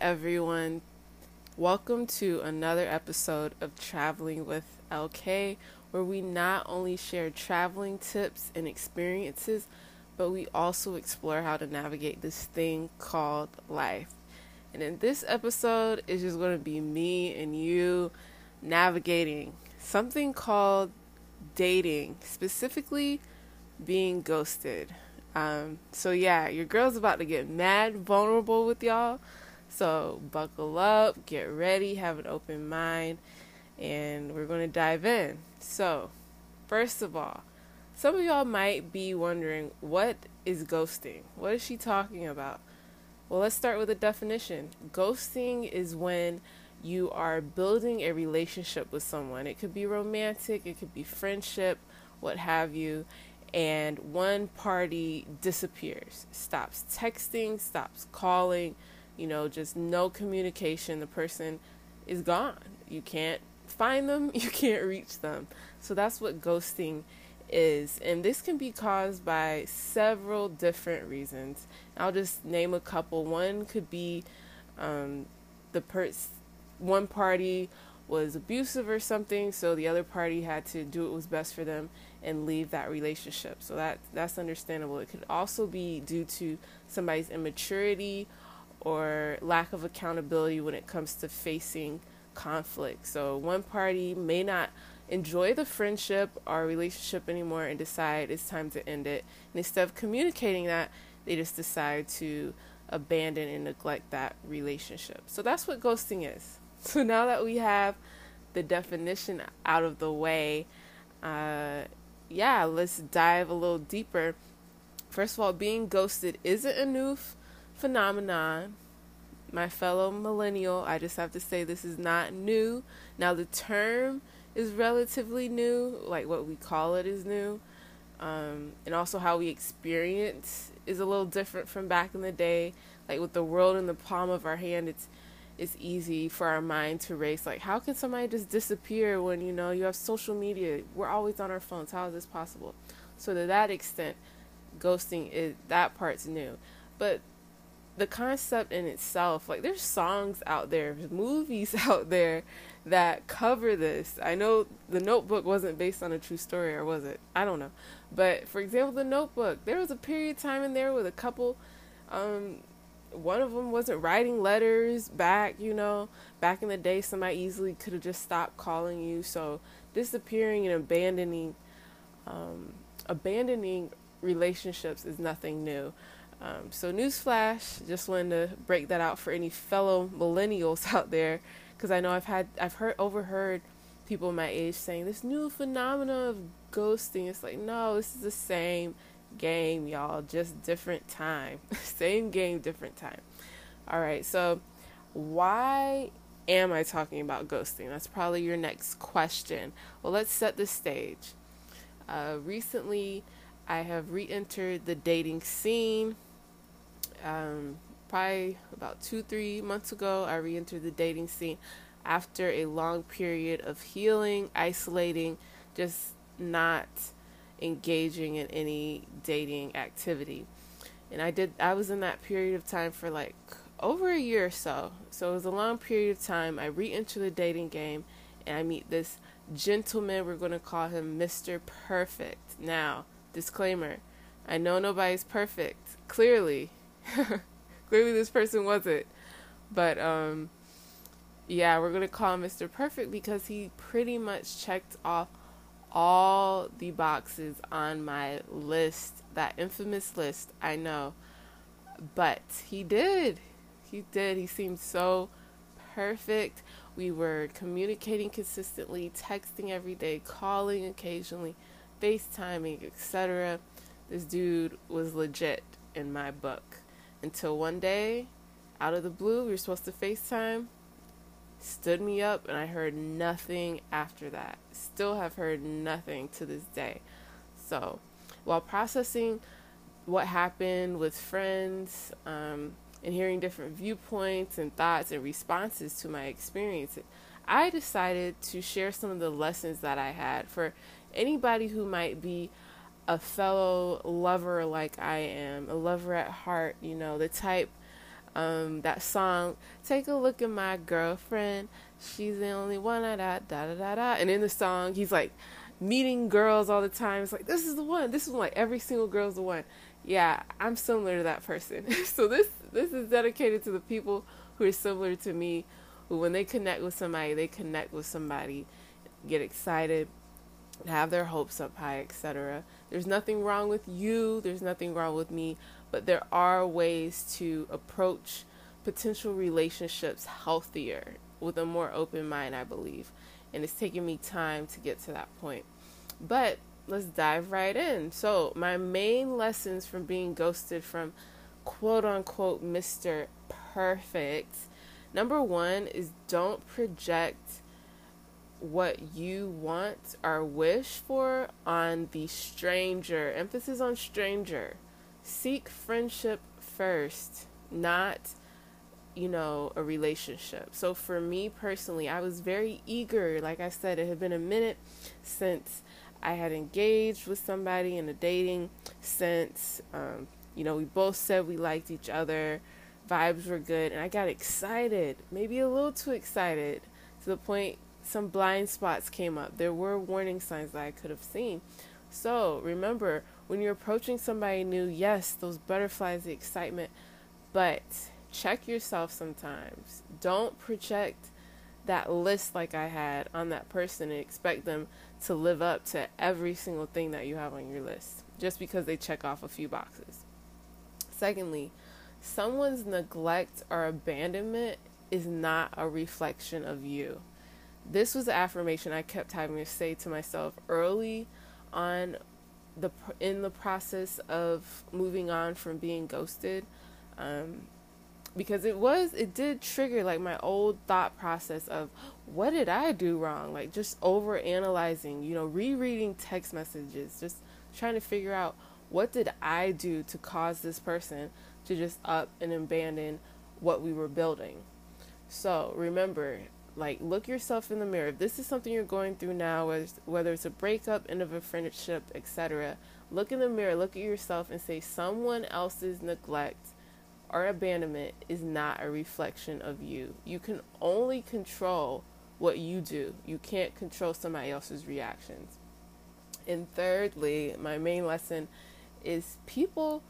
everyone. Welcome to another episode of Traveling with LK, where we not only share traveling tips and experiences, but we also explore how to navigate this thing called life. And in this episode, it's just going to be me and you navigating something called dating, specifically being ghosted. Um, so yeah, your girl's about to get mad vulnerable with y'all. So buckle up, get ready, have an open mind, and we're going to dive in. So, first of all, some of y'all might be wondering what is ghosting? What is she talking about? Well, let's start with a definition. Ghosting is when you are building a relationship with someone. It could be romantic, it could be friendship, what have you, and one party disappears, stops texting, stops calling, you know, just no communication. The person is gone. You can't find them, you can't reach them. So that's what ghosting is. And this can be caused by several different reasons. I'll just name a couple. One could be um, the person, one party was abusive or something, so the other party had to do what was best for them and leave that relationship. So that that's understandable. It could also be due to somebody's immaturity or lack of accountability when it comes to facing conflict. So one party may not enjoy the friendship or relationship anymore and decide it's time to end it. And instead of communicating that, they just decide to abandon and neglect that relationship. So that's what ghosting is. So now that we have the definition out of the way, uh, yeah, let's dive a little deeper. First of all, being ghosted isn't a new f- phenomenon. My fellow millennial, I just have to say this is not new. Now, the term is relatively new, like what we call it is new. Um, and also how we experience is a little different from back in the day. Like with the world in the palm of our hand, it's it's easy for our mind to race. Like, how can somebody just disappear when you know you have social media? We're always on our phones. How is this possible? So to that extent, ghosting is that part's new, but the concept in itself, like there's songs out there, movies out there that cover this. I know the Notebook wasn't based on a true story, or was it? I don't know. But for example, the Notebook, there was a period of time in there with a couple um, one of them wasn't writing letters back, you know. Back in the day, somebody easily could have just stopped calling you. So disappearing and abandoning, um, abandoning relationships is nothing new. Um, so newsflash, just wanted to break that out for any fellow millennials out there, because I know I've had, I've heard, overheard people my age saying this new phenomenon of ghosting. It's like no, this is the same game, y'all. Just different time. Same game, different time. All right, so why am I talking about ghosting? That's probably your next question. Well, let's set the stage. Uh, recently, I have re entered the dating scene. Um, probably about two, three months ago, I re entered the dating scene after a long period of healing, isolating, just not engaging in any dating activity. And I did I was in that period of time for like over a year or so. So it was a long period of time. I re-enter the dating game and I meet this gentleman, we're going to call him Mr. Perfect. Now, disclaimer, I know nobody's perfect. Clearly. Clearly this person wasn't. But um yeah, we're to call Mr. Perfect because he pretty much checked off all the boxes on my list, that infamous list, I know. But he did. He did. He seemed so perfect. We were communicating consistently, texting every day, calling occasionally, FaceTiming, etc. This dude was legit in my book. Until one day, out of the blue, we were supposed to FaceTime stood me up, and I heard nothing after that. Still have heard nothing to this day. So, while processing what happened with friends um, and hearing different viewpoints and thoughts and responses to my experience, I decided to share some of the lessons that I had for anybody who might be a fellow lover like I am, a lover at heart, you know, the type Um, that song, take a look at my girlfriend. She's the only one. Da da da da da. And in the song, he's like meeting girls all the time. It's like this is the one. This is like every single girl's the one. Yeah, I'm similar to that person. so this this is dedicated to the people who are similar to me, who when they connect with somebody, they connect with somebody, get excited, have their hopes up high, etc. There's nothing wrong with you. There's nothing wrong with me but there are ways to approach potential relationships healthier with a more open mind, I believe. And it's taken me time to get to that point. But let's dive right in. So, my main lessons from being ghosted from quote unquote Mr. Perfect number one is don't project what you want or wish for on the stranger. Emphasis on stranger seek friendship first, not you know, a relationship. So for me personally, I was very eager. Like I said, it had been a minute since I had engaged with somebody in a dating sense. Um, you know, we both said we liked each other, vibes were good, and I got excited, maybe a little too excited to the point some blind spots came up. There were warning signs that I could have seen. So remember, when you're approaching somebody new, yes, those butterflies, the excitement, but check yourself sometimes. Don't project that list like I had on that person and expect them to live up to every single thing that you have on your list just because they check off a few boxes. Secondly, someone's neglect or abandonment is not a reflection of you. This was the affirmation I kept having to say to myself early on the in the process of moving on from being ghosted um, because it was it did trigger like my old thought process of what did I do wrong? Like just over analyzing you know rereading text messages just trying to figure out what did I do to cause this person to just up and abandon what we were building? So remember like look yourself in the mirror. If this is something you're going through now whether it's a breakup end of a friendship etc look in the mirror look at yourself and say someone else's neglect or abandonment is not a reflection of you. You can only control what you do. You can't control somebody else's reactions. And thirdly my main lesson is people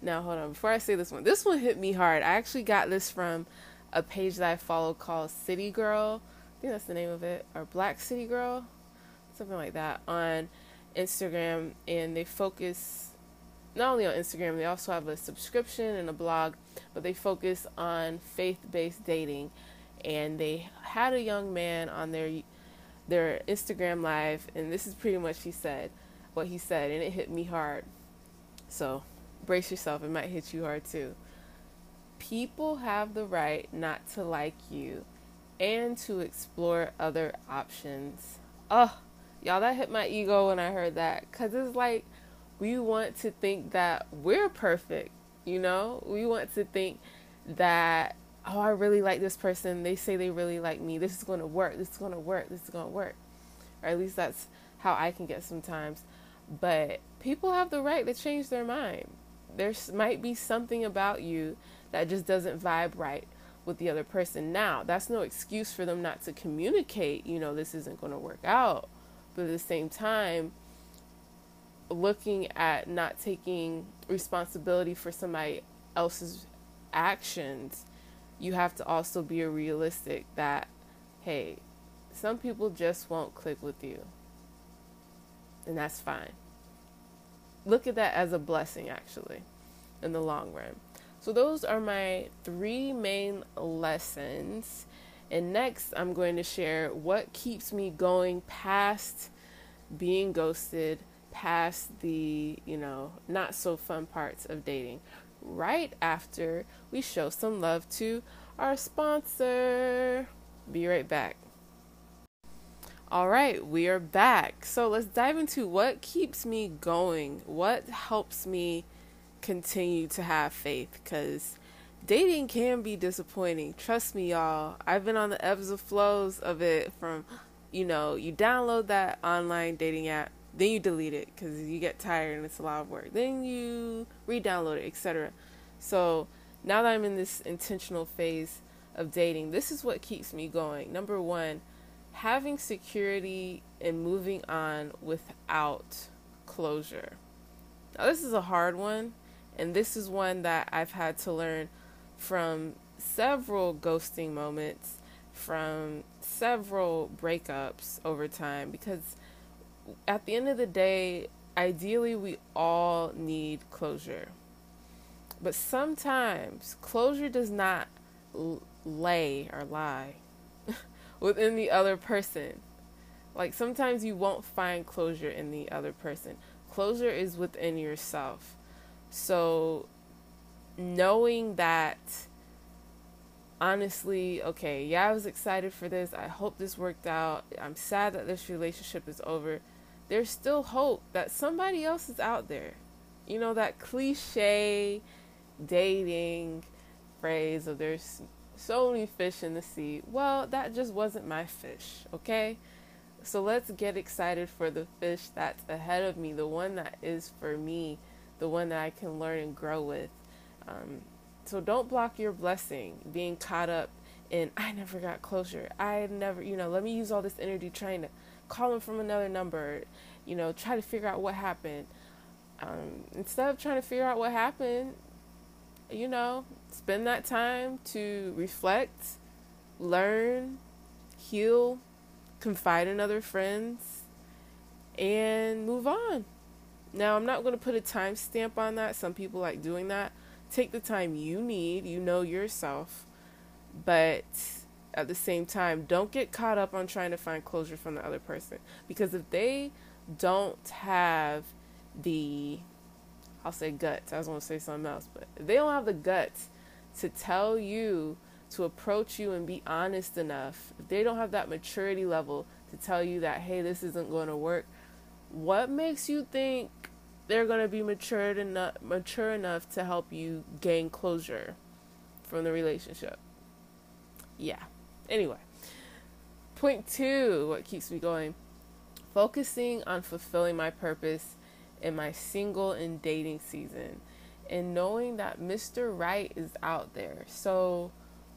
now hold on before i say this one this one hit me hard. I actually got this from a page that I follow called City Girl. I think that's the name of it, or Black City Girl, something like that, on Instagram. And they focus not only on Instagram, they also have a subscription and a blog, but they focus on faith based dating. And they had a young man on their their Instagram live, and this is pretty much he said what he said, and it hit me hard. So brace yourself, it might hit you hard too. People have the right not to like you and to explore other options. Oh, y'all, that hit my ego when I heard that because it's like we want to think that we're perfect, you know? We want to think that, oh, I really like this person. They say they really like me. This is going to work. This is going to work. This is going to work. Or at least that's how I can get sometimes. But people have the right to change their mind. There might be something about you that just doesn't vibe right with the other person. Now, that's no excuse for them not to communicate, you know, this isn't going to work out. But at the same time, looking at not taking responsibility for somebody else's actions, you have to also be realistic that, hey, some people just won't click with you. And that's fine. Look at that as a blessing, actually, in the long run. So, those are my three main lessons. And next, I'm going to share what keeps me going past being ghosted, past the, you know, not so fun parts of dating, right after we show some love to our sponsor. Be right back. All right, we are back. So let's dive into what keeps me going, what helps me continue to have faith because dating can be disappointing. Trust me, y'all. I've been on the ebbs and flows of it from, you know, you download that online dating app, then you delete it because you get tired and it's a lot of work. Then you re download it, etc. So now that I'm in this intentional phase of dating, this is what keeps me going. Number one, having security and moving on without closure. Now, this is a hard one, and this is one that I've had to learn from several ghosting moments, from several breakups over time, because at the end of the day, ideally, we all need closure. But sometimes closure does not lay or lie within the other person. Like sometimes you won't find closure in the other person. Closure is within yourself. So knowing that honestly, okay, yeah, I was excited for this. I hope this worked out. I'm sad that this relationship is over. There's still hope that somebody else is out there. You know, that cliche dating phrase of there's so many fish in the sea. Well, that just wasn't my fish, okay? So let's get excited for the fish that's ahead of me, the one that is for me, the one that I can learn and grow with. Um, so don't block your blessing being caught up in, I never got closure. I never, you know, let me use all this energy trying to call him from another number, you know, try to figure out what happened. Um, instead of trying to figure out what happened, you know, spend that time to reflect, learn, heal, confide in other friends, and move on. Now, I'm not going to put a time stamp on that. Some people like doing that. Take the time you need, you know yourself, but at the same time, don't get caught up on trying to find closure from the other person because if they don't have the I'll say guts. I was going to say something else, but if they don't have the guts to tell you to approach you and be honest enough, if they don't have that maturity level to tell you that, hey, this isn't going to work, what makes you think they're going to be matured enough, mature enough to help you gain closure from the relationship? Yeah. Anyway, point two, what keeps me going? Focusing on fulfilling my purpose in my single and dating season and knowing that Mr. Right is out there. So,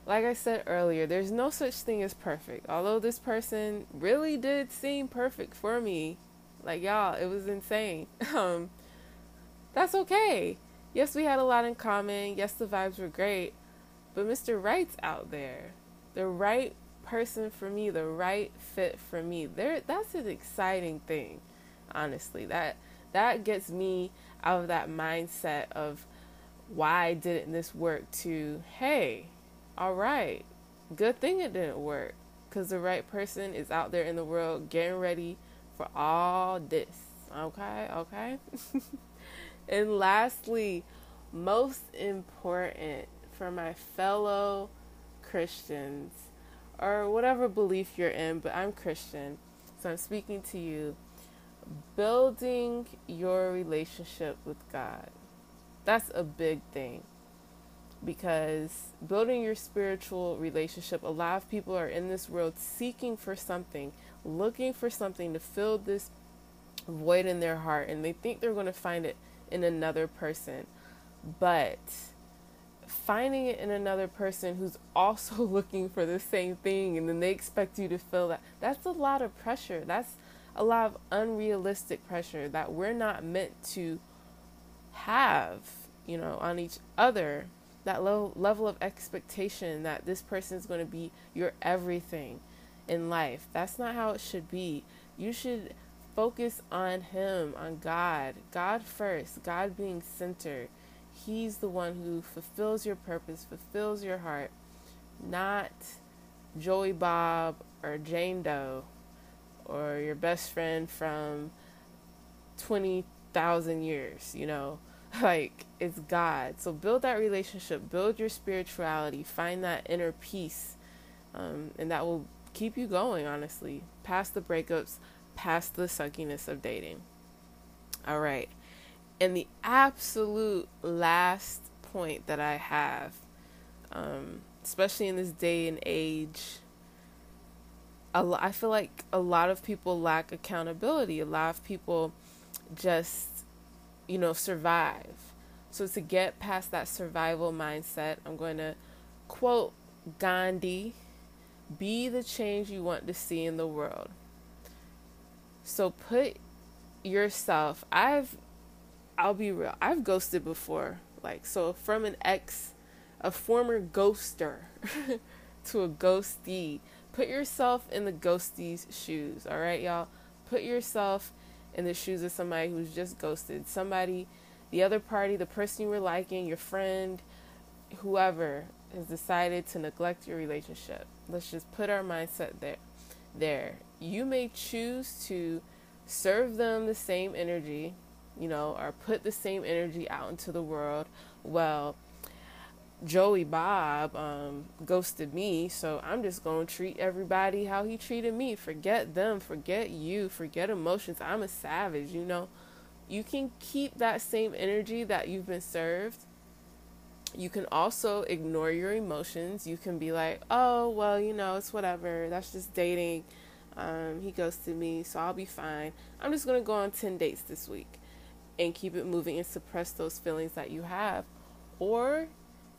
like I said earlier, there's no such thing as perfect. Although this person really did seem perfect for me, like y'all, it was insane. Um, that's okay. Yes, we had a lot in common. Yes, the vibes were great. But Mr. Right's out there. The right person for me, the right fit for me. There that's an exciting thing. Honestly. That that gets me out of that mindset of why didn't this work to hey all right good thing it didn't work because the right person is out there in the world getting ready for all this okay okay and lastly most important for my fellow christians or whatever belief you're in but i'm christian so i'm speaking to you building your relationship with God. That's a big thing because building your spiritual relationship, a lot of people are in this world seeking for something, looking for something to fill this void in their heart, and they think they're going to find it in another person. But finding it in another person who's also looking for the same thing and then they expect you to fill that that's a lot of pressure that's a lot of unrealistic pressure that we're not meant to have, you know, on each other. That low level of expectation that this person is going to be your everything in life. That's not how it should be. You should focus on Him, on God. God first, God being center. He's the one who fulfills your purpose, fulfills your heart, not Joey Bob or Jane Doe or your best friend from 20,000 years, you know? Like, it's God. So build that relationship, build your spirituality, find that inner peace, um, and that will keep you going, honestly, past the breakups, past the suckiness of dating. All right. And the absolute last point that I have, um, especially in this day and age i feel like a lot of people lack accountability. A lot of people just, you know, survive. So, to get past that survival mindset, I'm going to quote Gandhi be the change you want to see in the world. So, put yourself, I've, I'll be real, I've ghosted before. Like, so from an ex, a former ghoster to a ghostee, put yourself in the ghostee's shoes, all right, y'all? Put yourself in the shoes of somebody who's just ghosted. Somebody the other party, the person you were liking, your friend, whoever has decided to neglect your relationship. Let's just put our mindset there. There. You may choose to serve them the same energy, you know, or put the same energy out into the world. Well, Joey Bob um, ghosted me, so I'm just to treat everybody how he treated me. Forget them, forget you, forget emotions. I'm a savage, you know you can keep that same energy that you've been served. You can also ignore your emotions. You can be like, oh, well, you know, it's whatever. That's just dating. Um, he ghosted me, so I'll be fine. I'm just going to go on 10 dates this week and keep it moving and suppress those feelings that you have. Or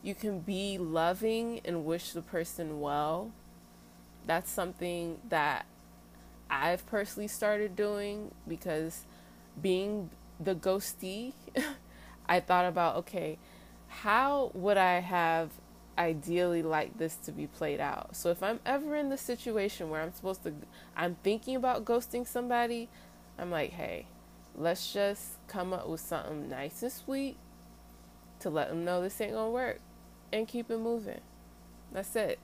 you can be loving and wish the person well. That's something that I've personally started doing because being the ghosty, I thought about okay, how would I have ideally like this to be played out? So if I'm ever in the situation where I'm supposed to, I'm thinking about ghosting somebody, I'm like, hey, let's just come up with something nice and sweet to let them know this ain't gonna work and keep it moving. That's it.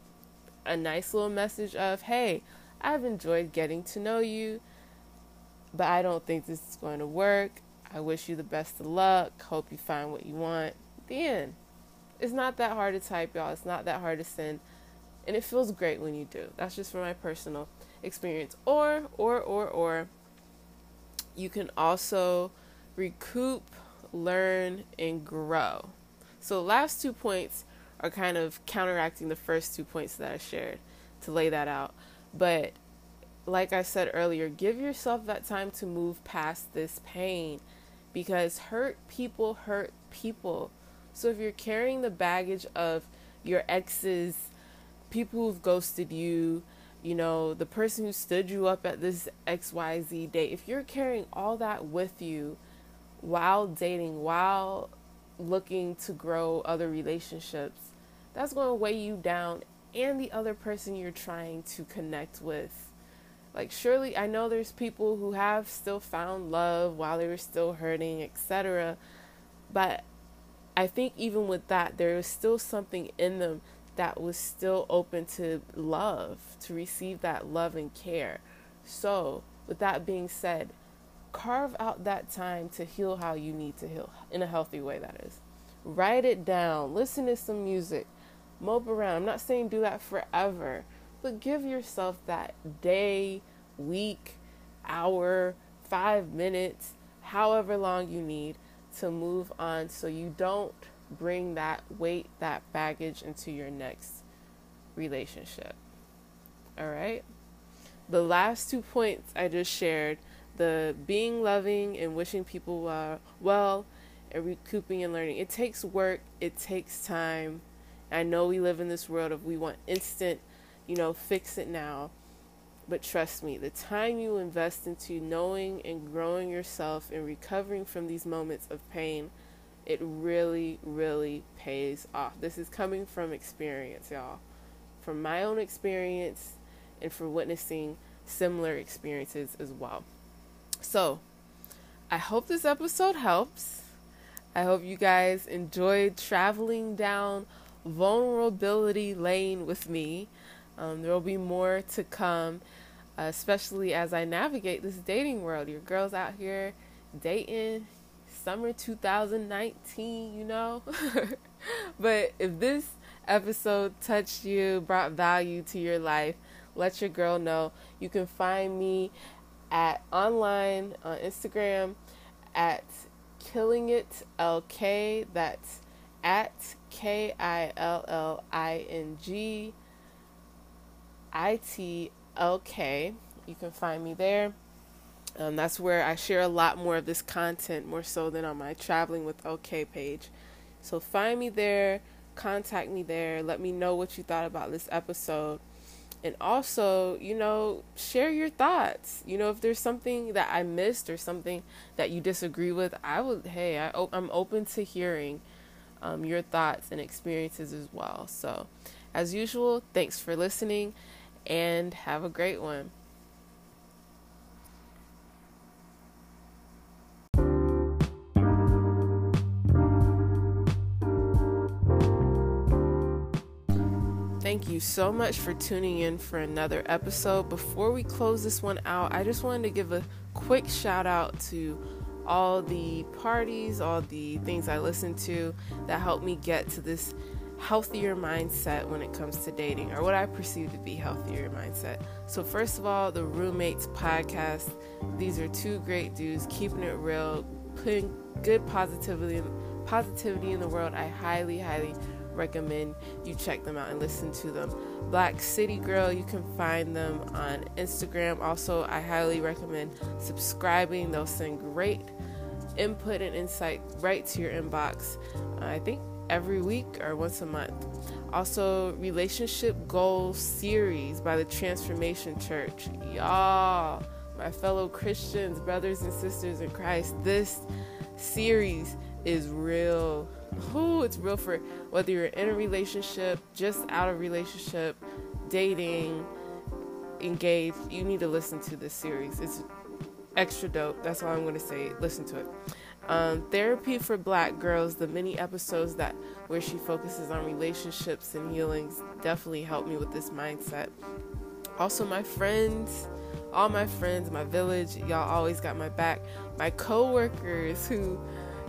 A nice little message of, hey, I've enjoyed getting to know you but I don't think this is going to work. I wish you the best of luck. Hope you find what you want. The. It's not that hard to type, y'all. It's not that hard to send. And it feels great when you do. That's just from my personal experience. Or, or, or, or, you can also recoup, learn, and grow. So, last two points are kind of counteracting the first two points that I shared to lay that out. But like I said earlier, give yourself that time to move past this pain because hurt people hurt people. So if you're carrying the baggage of your exes, people who've ghosted you, you know, the person who stood you up at this XYZ date, if you're carrying all that with you while dating, while looking to grow other relationships, that's going to weigh you down and the other person you're trying to connect with like, surely I know there's people who have still found love while they were still hurting, etc. But I think even with that, there was still something in them that was still open to love, to receive that love and care. So, with that being said, carve out that time to heal how you need to heal in a healthy way, that is. Write it down, listen to some music, mope around. I'm not saying do that forever, but give yourself that day, week, hour, five minutes, however long you need to move on so you don't bring that weight, that baggage into your next relationship. All right? The last two points I just shared the being loving and wishing people uh, well and recouping and learning. It takes work, it takes time. I know we live in this world of we want instant you know, fix it now. But trust me, the time you invest into knowing and growing yourself and recovering from these moments of pain, it really, really pays off. This is coming from experience, y'all. From my own experience and from witnessing similar experiences as well. So, I hope this episode helps. I hope you guys enjoyed traveling down vulnerability lane with me. Um, there will be more to come, uh, especially as I navigate this dating world. Your girl's out here dating summer 2019, you know? but if this episode touched you, brought value to your life, let your girl know. You can find me at online on Instagram at killing it lk that's at k i l l i n g I T L K. You can find me there. Um, that's where I share a lot more of this content, more so than on my Traveling with LK page. So find me there, contact me there, let me know what you thought about this episode. And also, you know, share your thoughts. You know, if there's something that I missed or something that you disagree with, I would, hey, I, I'm open to hearing um, your thoughts and experiences as well. So, as usual, thanks for listening and have a great one. Thank you so much for tuning in for another episode. Before we close this one out, I just wanted to give a quick shout out to all the parties, all the things I listen to that helped me get to this healthier mindset when it comes to dating, or what I perceive to be healthier mindset. So, first of all, the Roommates podcast. These are two great dudes keeping it real, putting good positivity positivity in the world. I highly, highly recommend you check them out and listen to them. Black City Girl, you can find them on Instagram. Also, I highly recommend subscribing. They'll send great input and insight right to your inbox. Uh, I think every week or once a month. Also, Relationship Goals Series by the Transformation Church. Y'all, my fellow Christians, brothers and sisters in Christ, this series is real who it's real for whether you're in a relationship, just out of relationship, dating, engaged. You need to listen to this series. It's extra dope. That's all I'm going to say. Listen to it. Um, Therapy for Black Girls, the mini episodes that where she focuses on relationships and healings, definitely helped me with this mindset. Also, my friends, all my friends, my village, y'all always got my back. My coworkers who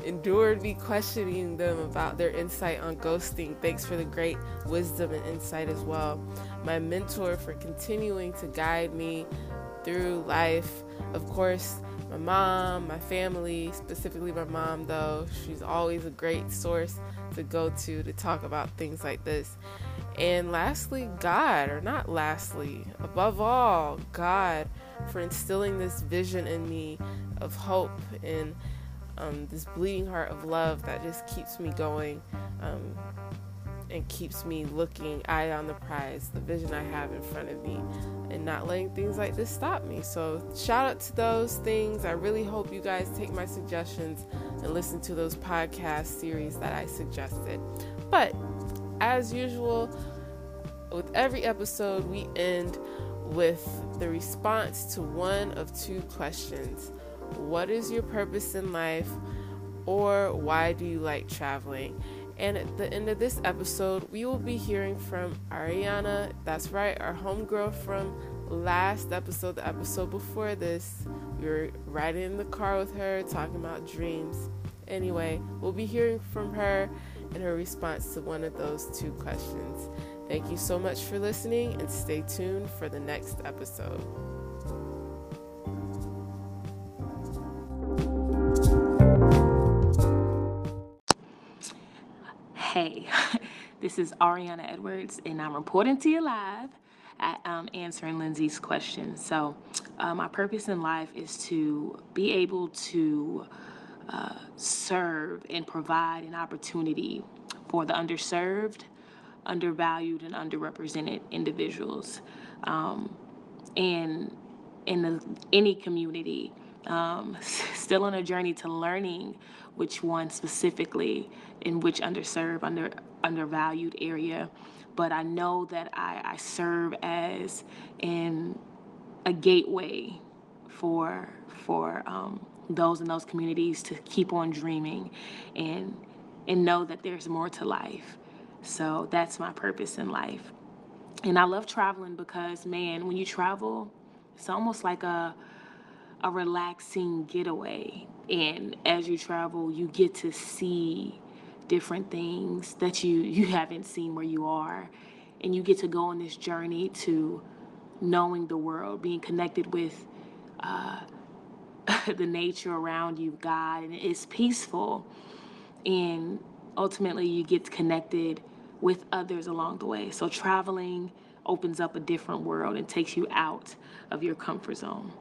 endured me questioning them about their insight on ghosting. Thanks for the great wisdom and insight as well. My mentor for continuing to guide me through life. Of course, my mom, my family, specifically my mom, though, she's always a great source to go to to talk about things like this. And lastly, God, or not lastly, above all, God for instilling this vision in me of hope and um, this bleeding heart of love that just keeps me going um, and keeps me looking eye on the prize, the vision I have in front of me, and not letting things like this stop me. So, shout out to those things. I really hope you guys take my suggestions and listen to those podcast series that I suggested. But, as usual, with every episode, we end with the response to one of two questions. What is your purpose in life? Or why do you like traveling? And at the end of this episode, we will be hearing from Ariana. That's right, our homegirl from last episode, the episode before this. We were riding in the car with her talking about dreams. Anyway, we'll be hearing from her and her response to one of those two questions. Thank you so much for listening and stay tuned for the next episode. Hey, this is Ariana Edwards, and I'm reporting to you live um, answering Lindsay's question. So, uh, my purpose in life is to be able to uh, serve and provide an opportunity for the underserved, undervalued, and underrepresented individuals, um, and in the, any community. Um, still on a journey to learning which one specifically in which underserved, under undervalued area. But I know that I, I serve as in a gateway for for um, those in those communities to keep on dreaming and and know that there's more to life. So that's my purpose in life. And I love traveling because man, when you travel, it's almost like a a relaxing getaway. And as you travel, you get to see different things that you you haven't seen where you are. And you get to go on this journey to knowing the world being connected with uh, the nature around you god. And it's peaceful. And ultimately you get connected with others along the way. So traveling opens up a different world and takes you out of your comfort zone